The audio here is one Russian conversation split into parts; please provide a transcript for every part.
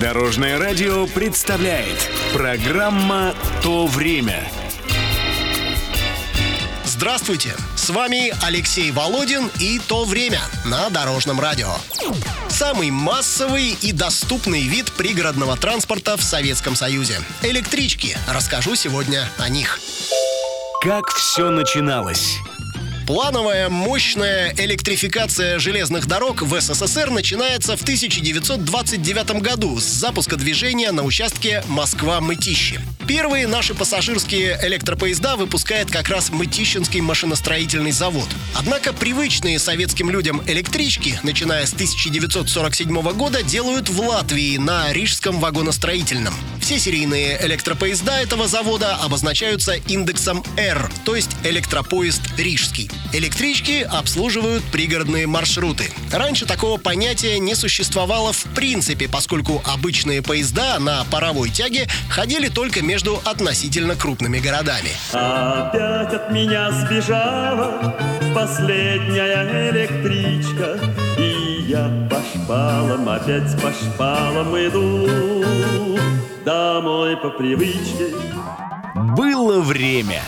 Дорожное радио представляет программа «То время». Здравствуйте! С вами Алексей Володин и «То время» на Дорожном радио. Самый массовый и доступный вид пригородного транспорта в Советском Союзе. Электрички. Расскажу сегодня о них. Как все начиналось? Плановая мощная электрификация железных дорог в СССР начинается в 1929 году с запуска движения на участке Москва-Мытищи. Первые наши пассажирские электропоезда выпускает как раз Мытищинский машиностроительный завод. Однако привычные советским людям электрички, начиная с 1947 года, делают в Латвии на Рижском вагоностроительном. Все серийные электропоезда этого завода обозначаются индексом R, то есть электропоезд Рижский. Электрички обслуживают пригородные маршруты. Раньше такого понятия не существовало в принципе, поскольку обычные поезда на паровой тяге ходили только между относительно крупными городами. Опять от меня сбежала последняя электричка, и я по шпалам, опять по шпалам иду домой по привычке. Было время.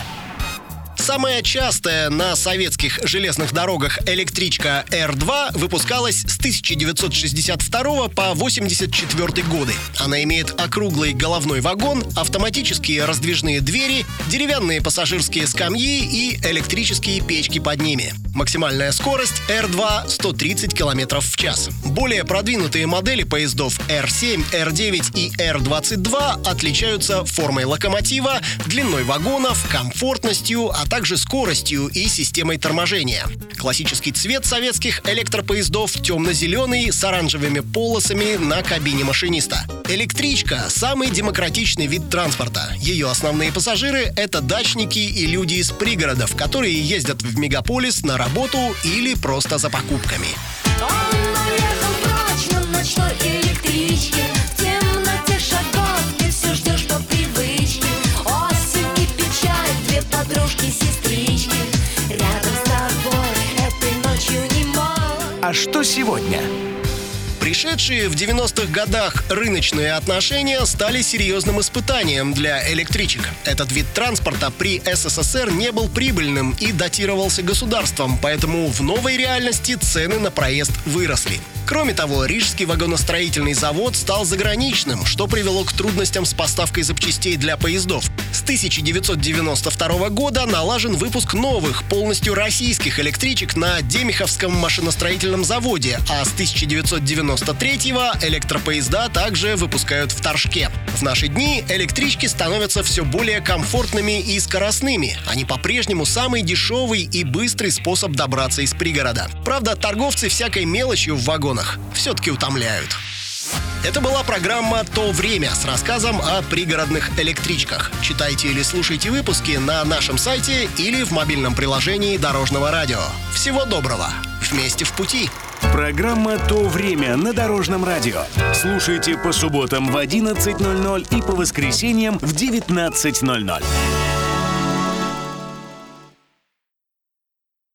Самая частая на советских железных дорогах электричка R2 выпускалась с 1962 по 84 годы. Она имеет округлый головной вагон, автоматические раздвижные двери, деревянные пассажирские скамьи и электрические печки под ними. Максимальная скорость R2 130 км в час. Более продвинутые модели поездов R7, R9 и R22 отличаются формой локомотива, длиной вагонов, комфортностью, а также скоростью и системой торможения. Классический цвет советских электропоездов темно-зеленый с оранжевыми полосами на кабине машиниста. Электричка – самый демократичный вид транспорта. Ее основные пассажиры – это дачники и люди из пригородов, которые ездят в мегаполис на работу или просто за покупками. А что сегодня? Пришедшие в 90-х годах рыночные отношения стали серьезным испытанием для электричек. Этот вид транспорта при СССР не был прибыльным и датировался государством, поэтому в новой реальности цены на проезд выросли. Кроме того, Рижский вагоностроительный завод стал заграничным, что привело к трудностям с поставкой запчастей для поездов. С 1992 года налажен выпуск новых, полностью российских электричек на Демиховском машиностроительном заводе, а с 1993 электропоезда также выпускают в Торжке. В наши дни электрички становятся все более комфортными и скоростными. Они по-прежнему самый дешевый и быстрый способ добраться из пригорода. Правда, торговцы всякой мелочью в вагонах все-таки утомляют. Это была программа «То время» с рассказом о пригородных электричках. Читайте или слушайте выпуски на нашем сайте или в мобильном приложении Дорожного радио. Всего доброго! Вместе в пути! Программа «То время» на Дорожном радио. Слушайте по субботам в 11.00 и по воскресеньям в 19.00.